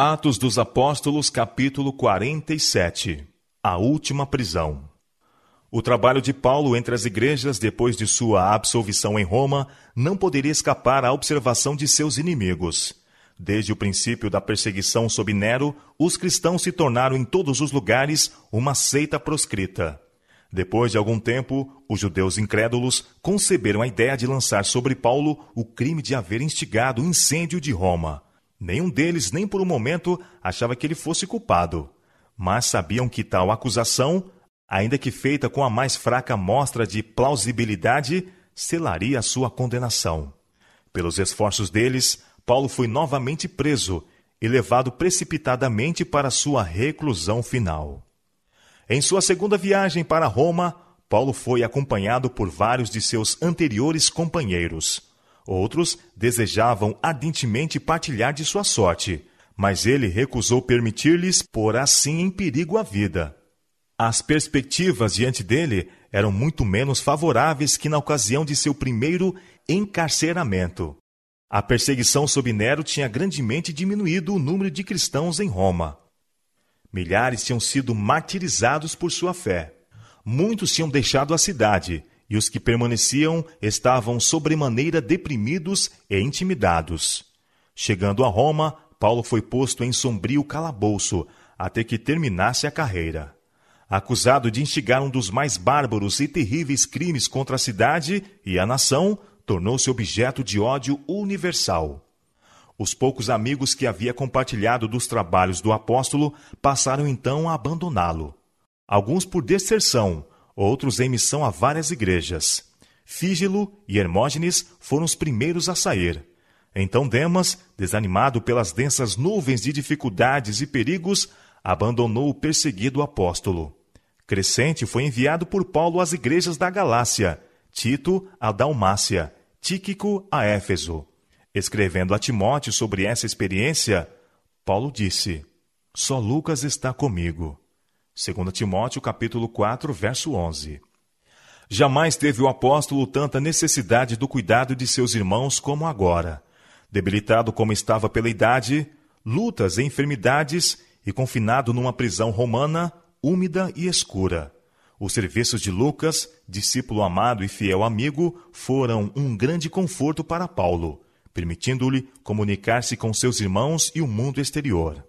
Atos dos Apóstolos, capítulo 47 A última prisão. O trabalho de Paulo entre as igrejas depois de sua absolvição em Roma não poderia escapar à observação de seus inimigos. Desde o princípio da perseguição sob Nero, os cristãos se tornaram em todos os lugares uma seita proscrita. Depois de algum tempo, os judeus incrédulos conceberam a ideia de lançar sobre Paulo o crime de haver instigado o incêndio de Roma. Nenhum deles, nem por um momento, achava que ele fosse culpado. Mas sabiam que tal acusação, ainda que feita com a mais fraca mostra de plausibilidade, selaria a sua condenação. Pelos esforços deles, Paulo foi novamente preso e levado precipitadamente para sua reclusão final. Em sua segunda viagem para Roma, Paulo foi acompanhado por vários de seus anteriores companheiros. Outros desejavam ardentemente partilhar de sua sorte, mas ele recusou permitir-lhes pôr assim em perigo a vida. As perspectivas diante dele eram muito menos favoráveis que na ocasião de seu primeiro encarceramento. A perseguição sob Nero tinha grandemente diminuído o número de cristãos em Roma. Milhares tinham sido martirizados por sua fé. Muitos tinham deixado a cidade e os que permaneciam estavam sobremaneira deprimidos e intimidados. Chegando a Roma, Paulo foi posto em sombrio calabouço até que terminasse a carreira. Acusado de instigar um dos mais bárbaros e terríveis crimes contra a cidade e a nação, tornou-se objeto de ódio universal. Os poucos amigos que havia compartilhado dos trabalhos do apóstolo passaram então a abandoná-lo. Alguns por deserção, outros em missão a várias igrejas. Fígilo e Hermógenes foram os primeiros a sair. Então Demas, desanimado pelas densas nuvens de dificuldades e perigos, abandonou o perseguido apóstolo. Crescente foi enviado por Paulo às igrejas da Galácia, Tito à Dalmácia, Tíquico a Éfeso. Escrevendo a Timóteo sobre essa experiência, Paulo disse: Só Lucas está comigo. 2 Timóteo capítulo 4, verso 11. Jamais teve o apóstolo tanta necessidade do cuidado de seus irmãos como agora. Debilitado como estava pela idade, lutas e enfermidades e confinado numa prisão romana, úmida e escura. Os serviços de Lucas, discípulo amado e fiel amigo, foram um grande conforto para Paulo, permitindo-lhe comunicar-se com seus irmãos e o mundo exterior.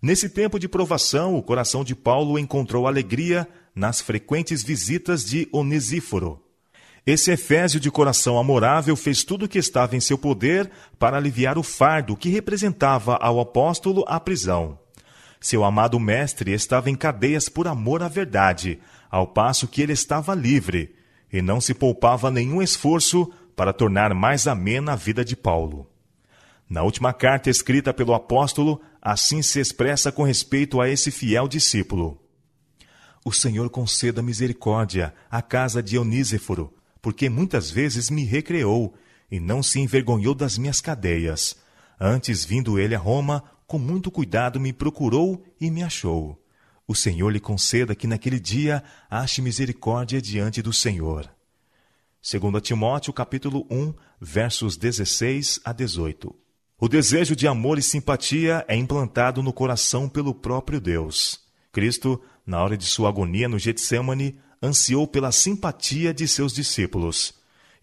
Nesse tempo de provação, o coração de Paulo encontrou alegria nas frequentes visitas de Onesíforo. Esse Efésio de coração amorável fez tudo o que estava em seu poder para aliviar o fardo que representava ao apóstolo a prisão. Seu amado mestre estava em cadeias por amor à verdade, ao passo que ele estava livre, e não se poupava nenhum esforço para tornar mais amena a vida de Paulo. Na última carta escrita pelo apóstolo, assim se expressa com respeito a esse fiel discípulo. O Senhor conceda misericórdia à casa de Oníseforo, porque muitas vezes me recreou e não se envergonhou das minhas cadeias. Antes, vindo ele a Roma, com muito cuidado me procurou e me achou. O Senhor lhe conceda que naquele dia ache misericórdia diante do Senhor. Segundo Timóteo, capítulo 1, versos 16 a 18. O desejo de amor e simpatia é implantado no coração pelo próprio Deus. Cristo, na hora de sua agonia no Getsemane, ansiou pela simpatia de seus discípulos.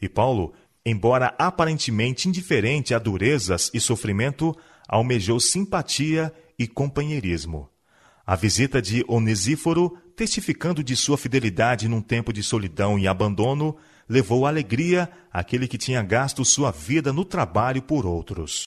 E Paulo, embora aparentemente indiferente a durezas e sofrimento, almejou simpatia e companheirismo. A visita de Onesíforo, testificando de sua fidelidade num tempo de solidão e abandono, levou alegria àquele que tinha gasto sua vida no trabalho por outros.